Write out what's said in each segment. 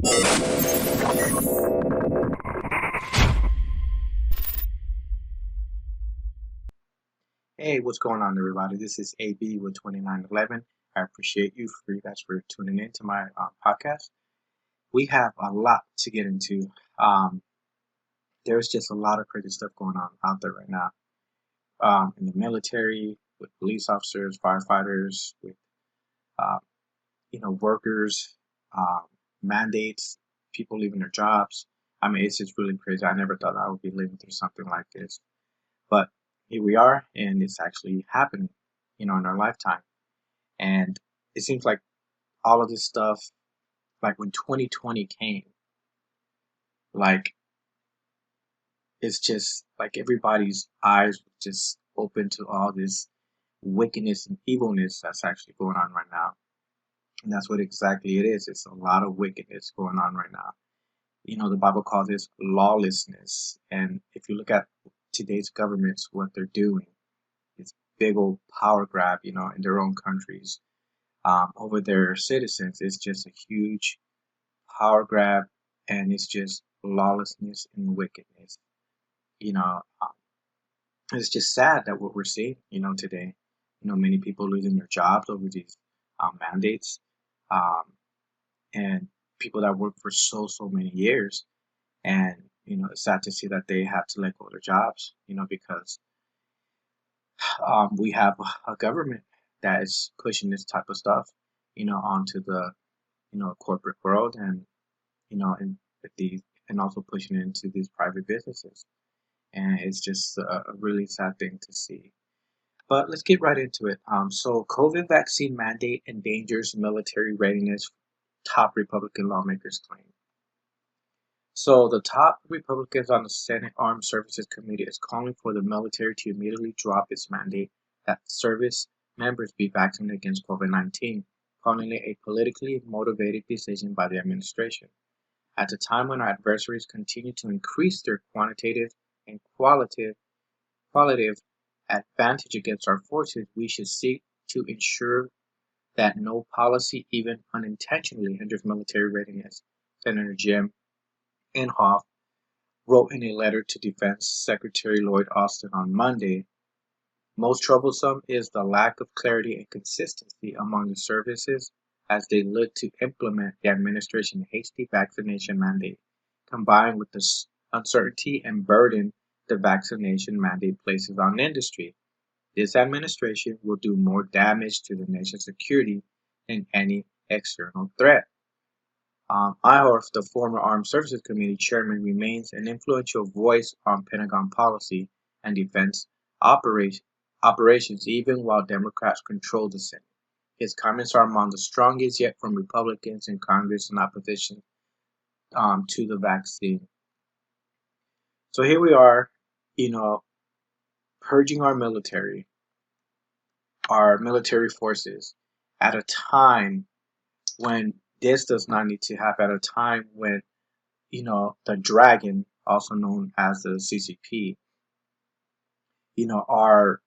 Hey, what's going on, everybody? This is AB with 2911. I appreciate you for you guys for tuning in to my uh, podcast. We have a lot to get into. Um, there's just a lot of crazy stuff going on out there right now. Um, in the military, with police officers, firefighters, with uh, you know workers, um, mandates, people leaving their jobs. I mean, it's just really crazy. I never thought I would be living through something like this, but here we are, and it's actually happening, you know, in our lifetime. And it seems like all of this stuff, like when 2020 came, like it's just like everybody's eyes just open to all this wickedness and evilness that's actually going on right now. And that's what exactly it is. It's a lot of wickedness going on right now. You know, the Bible calls this lawlessness. And if you look at today's governments what they're doing. It's big old power grab, you know, in their own countries um, over their citizens. It's just a huge power grab, and it's just lawlessness and wickedness. You know, um, it's just sad that what we're seeing, you know, today. You know, many people losing their jobs over these um, mandates, um, and people that work for so so many years, and you know, it's sad to see that they have to let go of their jobs, you know, because um, we have a government that is pushing this type of stuff, you know, onto the, you know, corporate world and, you know, and these, and also pushing into these private businesses. And it's just a really sad thing to see. But let's get right into it. Um, so, COVID vaccine mandate endangers military readiness, top Republican lawmakers claim. So the top Republicans on the Senate Armed Services Committee is calling for the military to immediately drop its mandate that service members be vaccinated against COVID-19, calling it a politically motivated decision by the administration. At a time when our adversaries continue to increase their quantitative and qualitative, qualitative advantage against our forces, we should seek to ensure that no policy, even unintentionally, hinders military readiness, Senator Jim Inhofe wrote in a letter to Defense Secretary Lloyd Austin on Monday, most troublesome is the lack of clarity and consistency among the services as they look to implement the administration's hasty vaccination mandate, combined with the uncertainty and burden the vaccination mandate places on industry. This administration will do more damage to the nation's security than any external threat. Um, Inhofe, the former Armed Services Committee chairman, remains an influential voice on Pentagon policy and defense operation, operations, even while Democrats control the Senate. His comments are among the strongest yet from Republicans in Congress in opposition um, to the vaccine. So here we are, you know, purging our military, our military forces, at a time when this does not need to happen at a time when, you know, the dragon, also known as the CCP, you know, are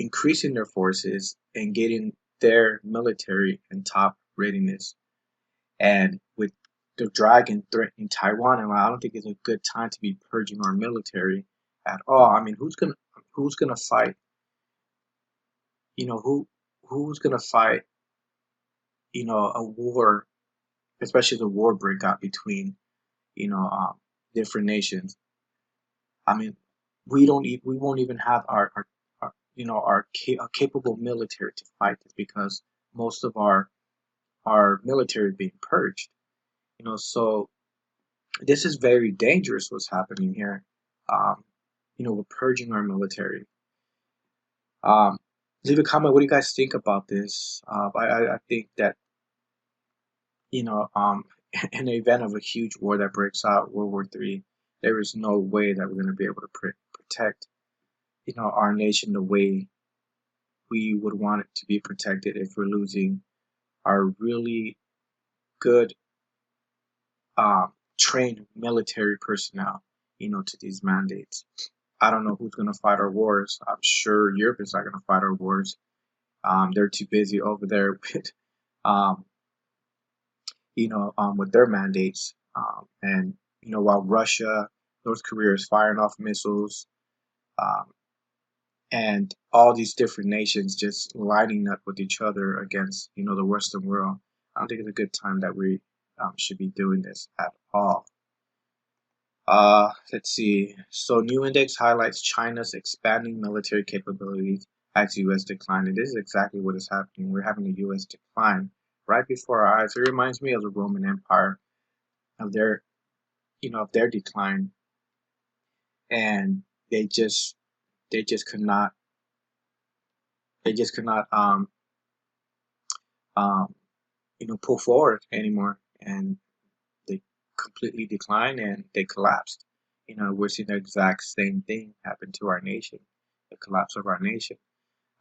increasing their forces and getting their military in top readiness. And with the dragon threatening Taiwan, and I don't think it's a good time to be purging our military at all. I mean, who's gonna who's gonna fight? You know, who who's gonna fight you know, a war, especially the war break out between, you know, um, different nations. I mean, we don't, e- we won't even have our, our, our you know, our ca- capable military to fight this because most of our, our military being purged. You know, so this is very dangerous. What's happening here? Um, you know, we're purging our military. Um, leave a comment. What do you guys think about this? Uh, I, I think that you know, um, in the event of a huge war that breaks out, World War Three, there is no way that we're going to be able to pr- protect, you know, our nation the way we would want it to be protected if we're losing our really good, um, trained military personnel, you know, to these mandates. I don't know who's going to fight our wars. I'm sure Europe is not going to fight our wars. Um, they're too busy over there with um, you know, um, with their mandates. Um, and, you know, while Russia, North Korea is firing off missiles, um, and all these different nations just lining up with each other against, you know, the Western world. I don't think it's a good time that we um, should be doing this at all. Uh, let's see. So, new index highlights China's expanding military capabilities as U.S. decline. And this is exactly what is happening. We're having a U.S. decline right before our eyes. It reminds me of the Roman Empire, of their, you know, of their decline, and they just, they just could not, they just could not, um, um, you know, pull forward anymore, and completely declined and they collapsed. You know, we're seeing the exact same thing happen to our nation, the collapse of our nation.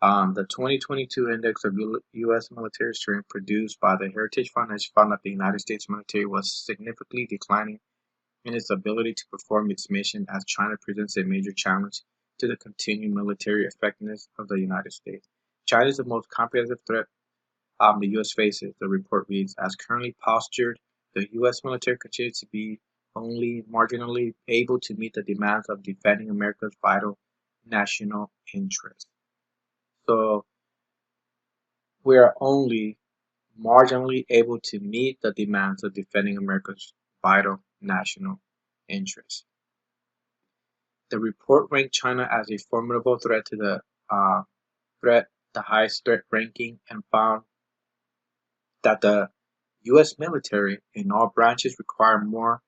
Um, the 2022 Index of U.S. Military Strength produced by the Heritage Foundation found that the United States military was significantly declining in its ability to perform its mission as China presents a major challenge to the continued military effectiveness of the United States. China is the most comprehensive threat um, the U.S. faces, the report reads. As currently postured, the U.S. military continues to be only marginally able to meet the demands of defending America's vital national interests. So we are only marginally able to meet the demands of defending America's vital national interests. The report ranked China as a formidable threat to the uh, threat, the highest threat ranking, and found that the U.S. military in all branches require more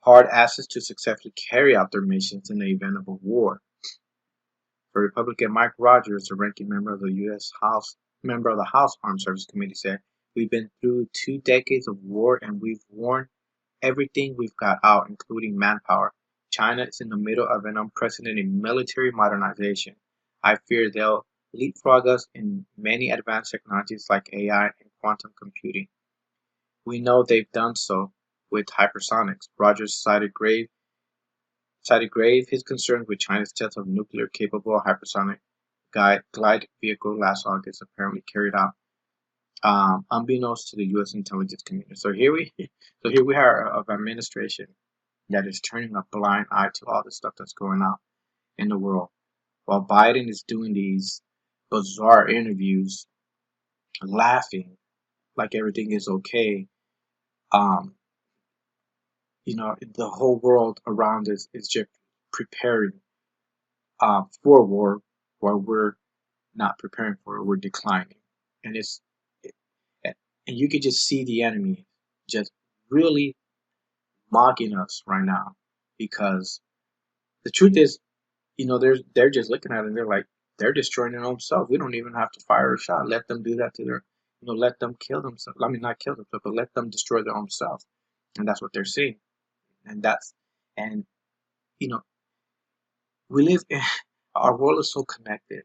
hard assets to successfully carry out their missions in the event of a war. For Republican Mike Rogers, a ranking member of the U.S. House member of the House Armed Services Committee, said, "We've been through two decades of war, and we've worn everything we've got out, including manpower. China is in the middle of an unprecedented military modernization. I fear they'll leapfrog us in many advanced technologies like AI and quantum computing. We know they've done so with hypersonics." Rogers cited grave cited grave his concerns with China's test of nuclear-capable hypersonic glide vehicle last August, apparently carried out um, unbeknownst to the U.S. intelligence community. So here we, so here we are of an administration that is turning a blind eye to all the stuff that's going on in the world, while Biden is doing these bizarre interviews, laughing like everything is okay. Um, you know, the whole world around us is just preparing uh, for war while we're not preparing for it, we're declining. And it's, it, and you can just see the enemy just really mocking us right now because the truth is, you know, they're, they're just looking at it and they're like, they're destroying their own self. We don't even have to fire a shot. Let them do that to their, you know, let them kill themselves. I mean, not kill themselves, but let them destroy their own self. And that's what they're seeing and that's and you know we live in our world is so connected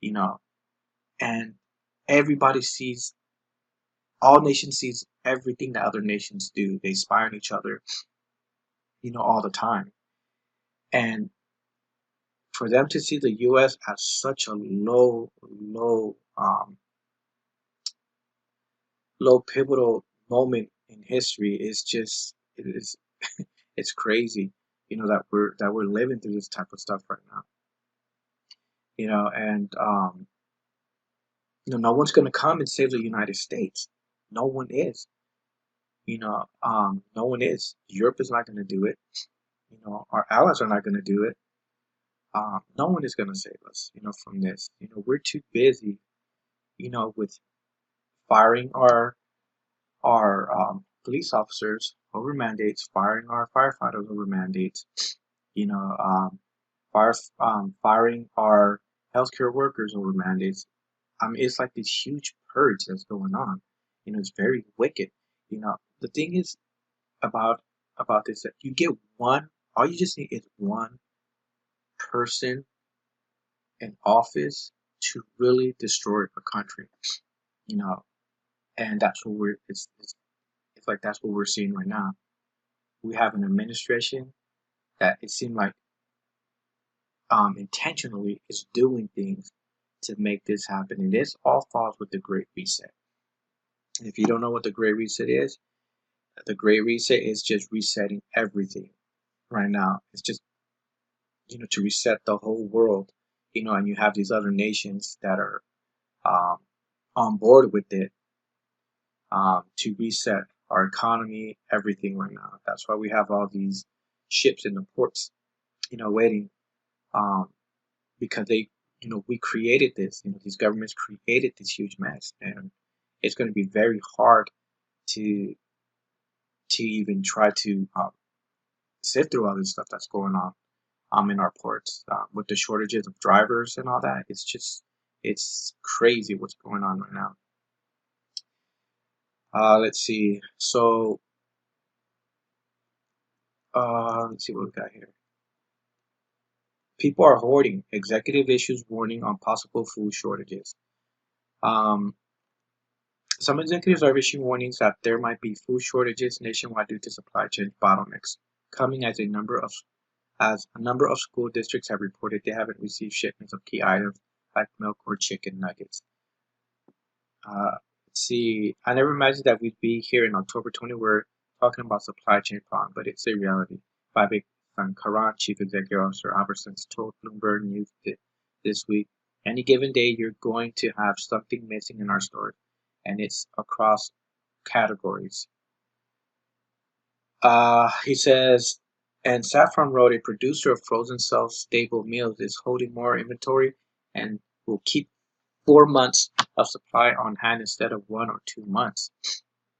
you know and everybody sees all nations sees everything that other nations do they spy on each other you know all the time and for them to see the us at such a low low um low pivotal moment in history is just it is it's crazy, you know, that we're that we're living through this type of stuff right now. You know, and um, you know, no one's gonna come and save the United States. No one is. You know, um, no one is. Europe is not gonna do it. You know, our allies are not gonna do it. Um, no one is gonna save us, you know, from this. You know, we're too busy, you know, with firing our our um, police officers over mandates, firing our firefighters over mandates, you know, um, fire, um, firing our healthcare workers over mandates. I mean, it's like this huge purge that's going on. You know, it's very wicked. You know, the thing is about about this that you get one. All you just need is one person in office to really destroy a country. You know, and that's what we're. It's, it's it's like that's what we're seeing right now. We have an administration that it seemed like um, intentionally is doing things to make this happen, and this all falls with the Great Reset. If you don't know what the Great Reset is, the Great Reset is just resetting everything right now. It's just you know to reset the whole world. You know, and you have these other nations that are um, on board with it um, to reset our economy, everything right now. That's why we have all these ships in the ports, you know, waiting um, because they, you know, we created this. You know, these governments created this huge mess, and it's going to be very hard to to even try to um, sift through all this stuff that's going on um in our ports uh, with the shortages of drivers and all that. It's just it's crazy what's going on right now. Uh, let's see. So, uh, let's see what we got here. People are hoarding. Executive issues warning on possible food shortages. Um, some executives are issuing warnings that there might be food shortages nationwide due to supply chain bottlenecks, coming as a number of as a number of school districts have reported they haven't received shipments of key items like milk or chicken nuggets. Uh, see, I never imagined that we'd be here in October 20. We're talking about supply chain problem, but it's a reality. Vivek Sankaran, Chief Executive Officer Albertsons, told Bloomberg News this week. Any given day, you're going to have something missing in our stores, and it's across categories. Uh, he says, and Saffron Road, a producer of frozen shelf-stable meals, is holding more inventory and will keep four months of supply on hand instead of one or two months.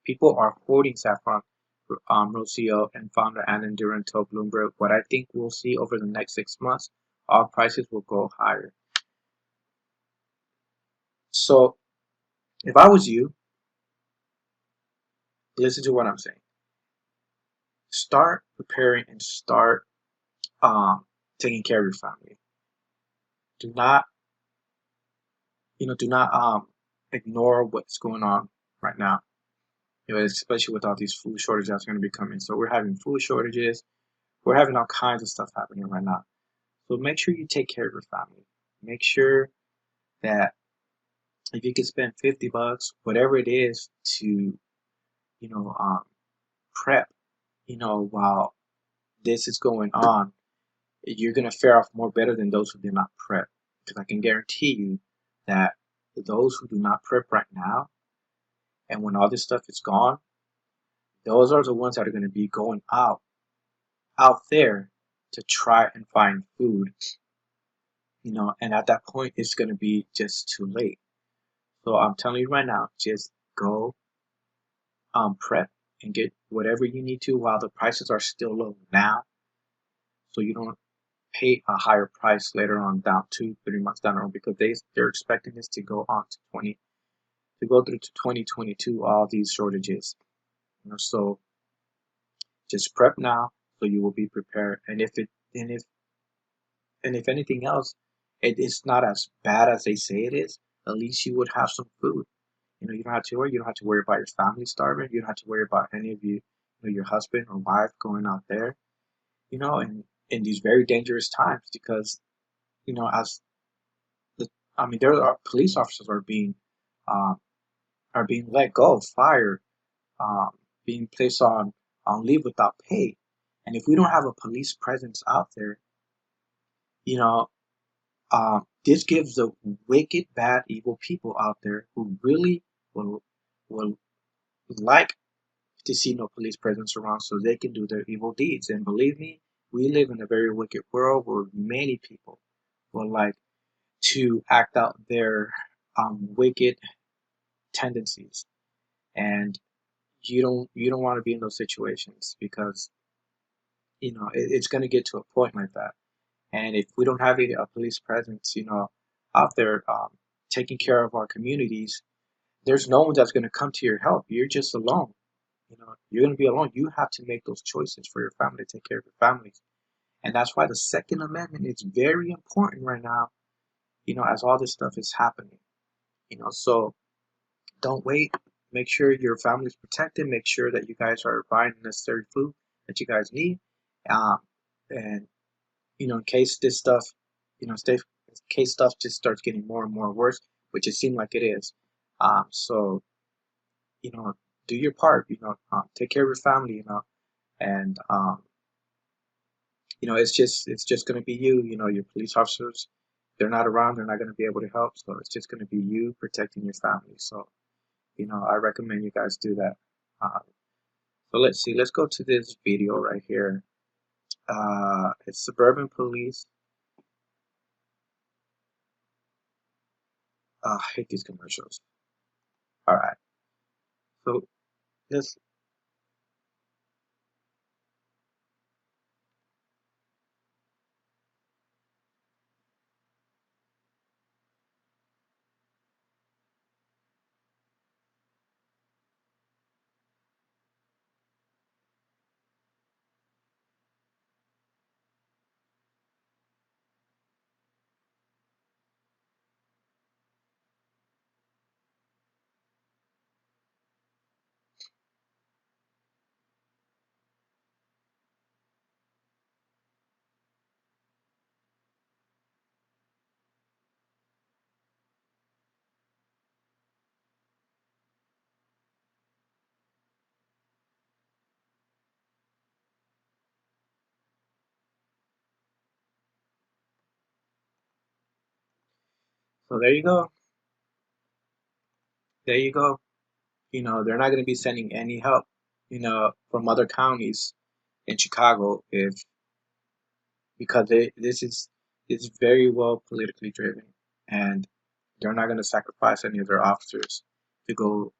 People are hoarding saffron. Um, Rocio and founder Adnan Durrani told Bloomberg, what I think we'll see over the next six months, all prices will go higher. So, if I was you, listen to what I'm saying. Start preparing and start um, taking care of your family. Do not you know, do not um ignore what's going on right now. You know, especially with all these food shortages that's going to be coming. So we're having food shortages. We're having all kinds of stuff happening right now. So make sure you take care of your family. Make sure that if you can spend 50 bucks, whatever it is to, you know, um, prep, you know, while this is going on, you're going to fare off more better than those who did not prep. Because I can guarantee you that those who do not prep right now, and when all this stuff is gone, those are the ones that are going to be going out, out there to try and find food. You know, and at that point, it's going to be just too late. So I'm telling you right now, just go um, prep and get whatever you need to while the prices are still low now. So you don't pay a higher price later on down two, three months down the road because they they're expecting this to go on to twenty to go through to 2022 all these shortages. So just prep now so you will be prepared. And if it and if and if anything else, it is not as bad as they say it is. At least you would have some food. You know, you don't have to worry. You don't have to worry about your family starving. You don't have to worry about any of you, you know, your husband or wife going out there. You know, and in these very dangerous times because, you know, as the, I mean, there are police officers are being, um, are being let go, fired, um, being placed on on leave without pay, and if we don't have a police presence out there, you know, um, this gives the wicked, bad, evil people out there who really will will like to see no police presence around so they can do their evil deeds. And believe me, we live in a very wicked world where many people will like to act out their um, wicked tendencies. And you don't you don't want to be in those situations because you know it, it's going to get to a point like that. And if we don't have a, a police presence you know out there um, taking care of our communities there's no one that's going to come to your help. You're just alone you know, you're going to be alone. You have to make those choices for your family, to take care of your families. And that's why the Second Amendment is very important right now, you know, as all this stuff is happening. You know, so don't wait. Make sure your family's protected. Make sure that you guys are buying the necessary food that you guys need. Um, and, you know, in case this stuff, you know, stay, case stuff just starts getting more and more worse, which it seems like it is. Um, so you know, do your part. You know, um, take care of your family. You know, and um, you know, it's just it's just going to be you. You know, your police officers, they're not around. They're not going to be able to help. So it's just going to be you protecting your family. So, you know, I recommend you guys do that. Uh, so let's see. Let's go to this video right here. Uh, it's suburban police. Uh, I hate these commercials. All right. So let's so there you go. There you go. You know, they're not going to be sending any help, you know, from other counties in Chicago if because this is is very well politically driven, and they're not going to sacrifice any of their officers to go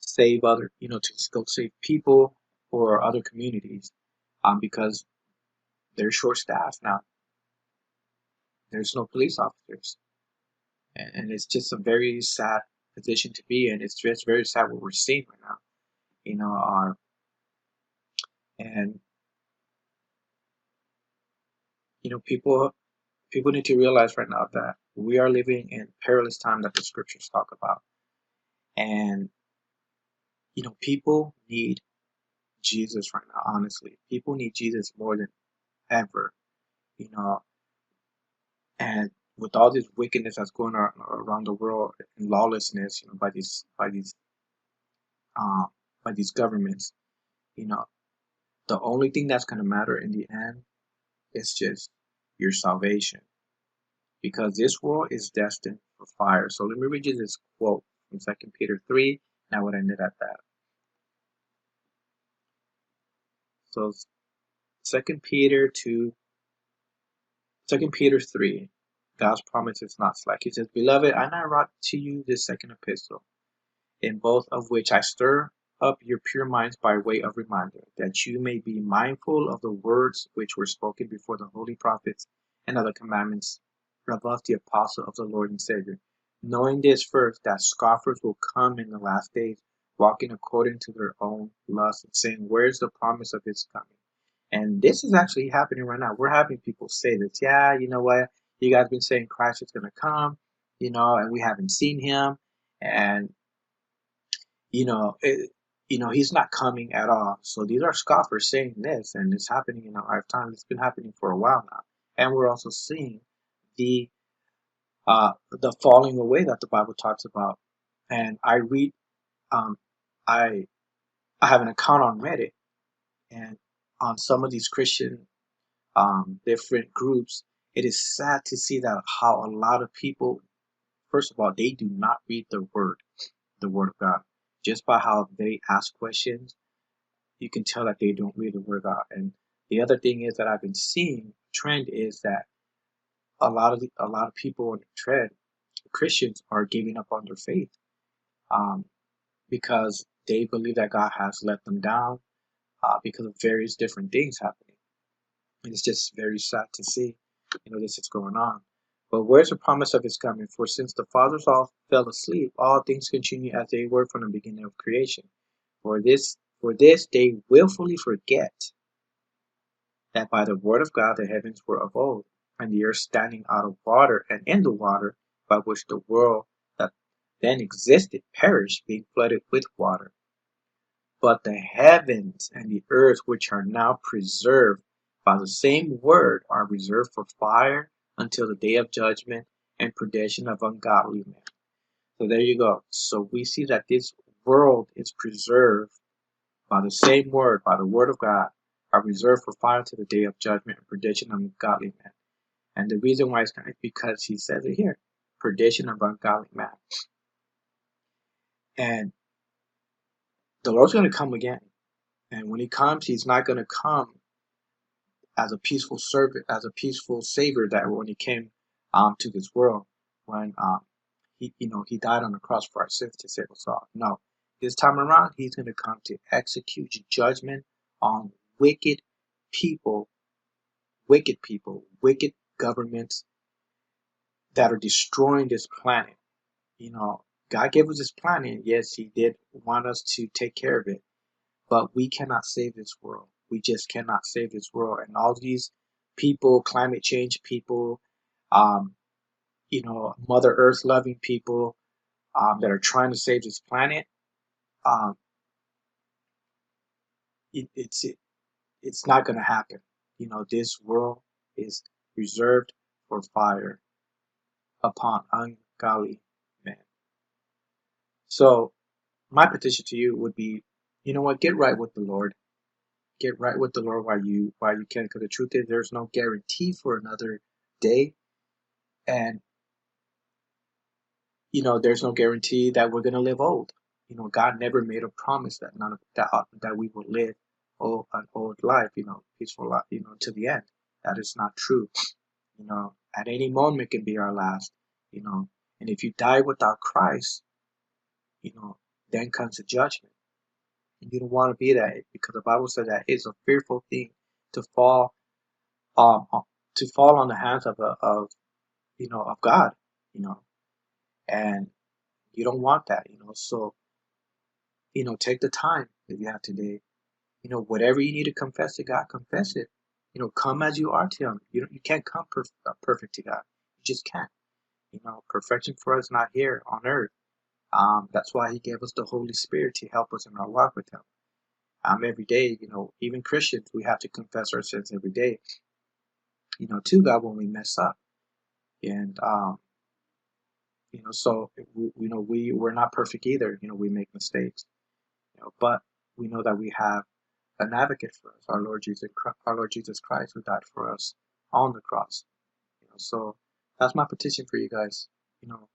save other, you know, to go save people or other communities, um, because they're short staffed now. There's no police officers, and, and it's just a very sad position to be in. It's just very sad what we're seeing right now. You know, our and you know people people need to realize right now that we are living in perilous time that the scriptures talk about and you know people need jesus right now honestly people need jesus more than ever you know and with all this wickedness that's going on around the world and lawlessness you know by these by these um by these governments you know the only thing that's going to matter in the end is just your salvation because this world is destined for fire. So let me read you this quote from 2 Peter 3, and I would end it at that. So 2 Peter 2, 2 Peter 3, God's promise is not slack. He says, Beloved, I now write to you this second epistle, in both of which I stir up your pure minds by way of reminder, that you may be mindful of the words which were spoken before the holy prophets and other commandments of the apostle of the Lord and Savior, knowing this first, that scoffers will come in the last days, walking according to their own lust, and saying, Where's the promise of his coming? And this is actually happening right now. We're having people say this, yeah, you know what? You guys been saying Christ is going to come, you know, and we haven't seen him. And, you know, it, you know, he's not coming at all. So these are scoffers saying this, and it's happening in our lifetime. It's been happening for a while now. And we're also seeing the uh, the falling away that the Bible talks about. And I read, um, I I have an account on Reddit, and on some of these Christian um, different groups, it is sad to see that how a lot of people, first of all, they do not read the Word, the Word of God. Just by how they ask questions, you can tell that they don't read the Word of God. And the other thing is that I've been seeing trend is that a lot of the, a lot of people in the trend, Christians, are giving up on their faith um, because they believe that God has let them down uh, because of various different things happening. And it's just very sad to see, you know, this is going on. But where's the promise of his coming? For since the fathers all fell asleep, all things continue as they were from the beginning of creation. For this, for this they willfully forget that by the word of God the heavens were of old, and the earth standing out of water and in the water, by which the world that then existed perished, being flooded with water. But the heavens and the earth, which are now preserved by the same word, are reserved for fire until the day of judgment and perdition of ungodly men. So there you go. So we see that this world is preserved by the same word, by the word of God, are reserved for fire to the day of judgment and perdition of ungodly men. And the reason why it's is because he says it here perdition of ungodly men. And the Lord's going to come again. And when he comes, he's not going to come as a peaceful servant, as a peaceful savior that when he came um, to this world, when um, he, you know, he died on the cross for our sins to save us all. No, this time around, he's going to come to execute judgment on wicked people, wicked people, wicked governments that are destroying this planet. You know, God gave us this planet. Yes, He did want us to take care of it, but we cannot save this world. We just cannot save this world. And all these people, climate change people, um, you know, Mother Earth loving people um, that are trying to save this planet, um, it, it's it, it's not going to happen. You know, this world is reserved for fire upon ungodly men. So, my petition to you would be, you know what, get right with the Lord. Get right with the Lord while you while you can, because the truth is, there's no guarantee for another day, and you know, there's no guarantee that we're gonna live old. You know, God never made a promise that none of that uh, that we will live old, an old life, you know, peaceful life, you know, to the end. That is not true. You know, at any moment can be our last, you know. And if you die without Christ, you know, then comes the judgment. And you don't want to be that because the Bible says that it's a fearful thing to fall um to fall on the hands of a, of you know of God, you know. And you don't want that, you know. So, you know, take the time if you have today. You know, whatever you need to confess to God, confess it. You know, come as you are to Him. You you can't come perf- uh, perfect to God. You just can't. You know, perfection for us not here on earth. Um, that's why He gave us the Holy Spirit to help us in our walk with Him. Um, every day, you know, even Christians, we have to confess our sins every day. You know, to God when we mess up, and um, you know, so we, you know, we we're not perfect either. You know, we make mistakes. You know, but we know that we have an advocate for us, our Lord Jesus, our Lord Jesus Christ, who died for us on the cross. You know, so that's my petition for you guys. You know,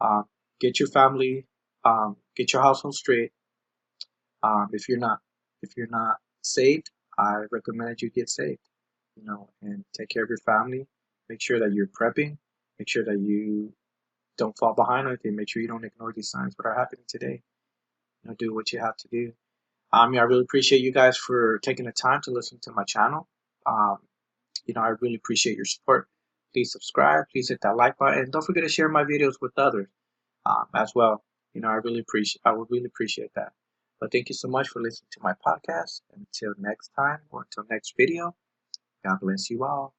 um, get your family, um, get your household straight. Um, if you're not, if you're not saved, I recommend that you get saved. You know, and take care of your family. Make sure that you're prepping. Make sure that you don't fall behind on anything. Make sure you don't ignore these signs that are happening today. You know, do what you have to do. Um, yeah, I really appreciate you guys for taking the time to listen to my channel. Um, you know, I really appreciate your support. Please subscribe. Please hit that like button. Don't forget to share my videos with others um, as well. You know, I really appreciate. I would really appreciate that. But thank you so much for listening to my podcast. Until next time or until next video, God bless you all.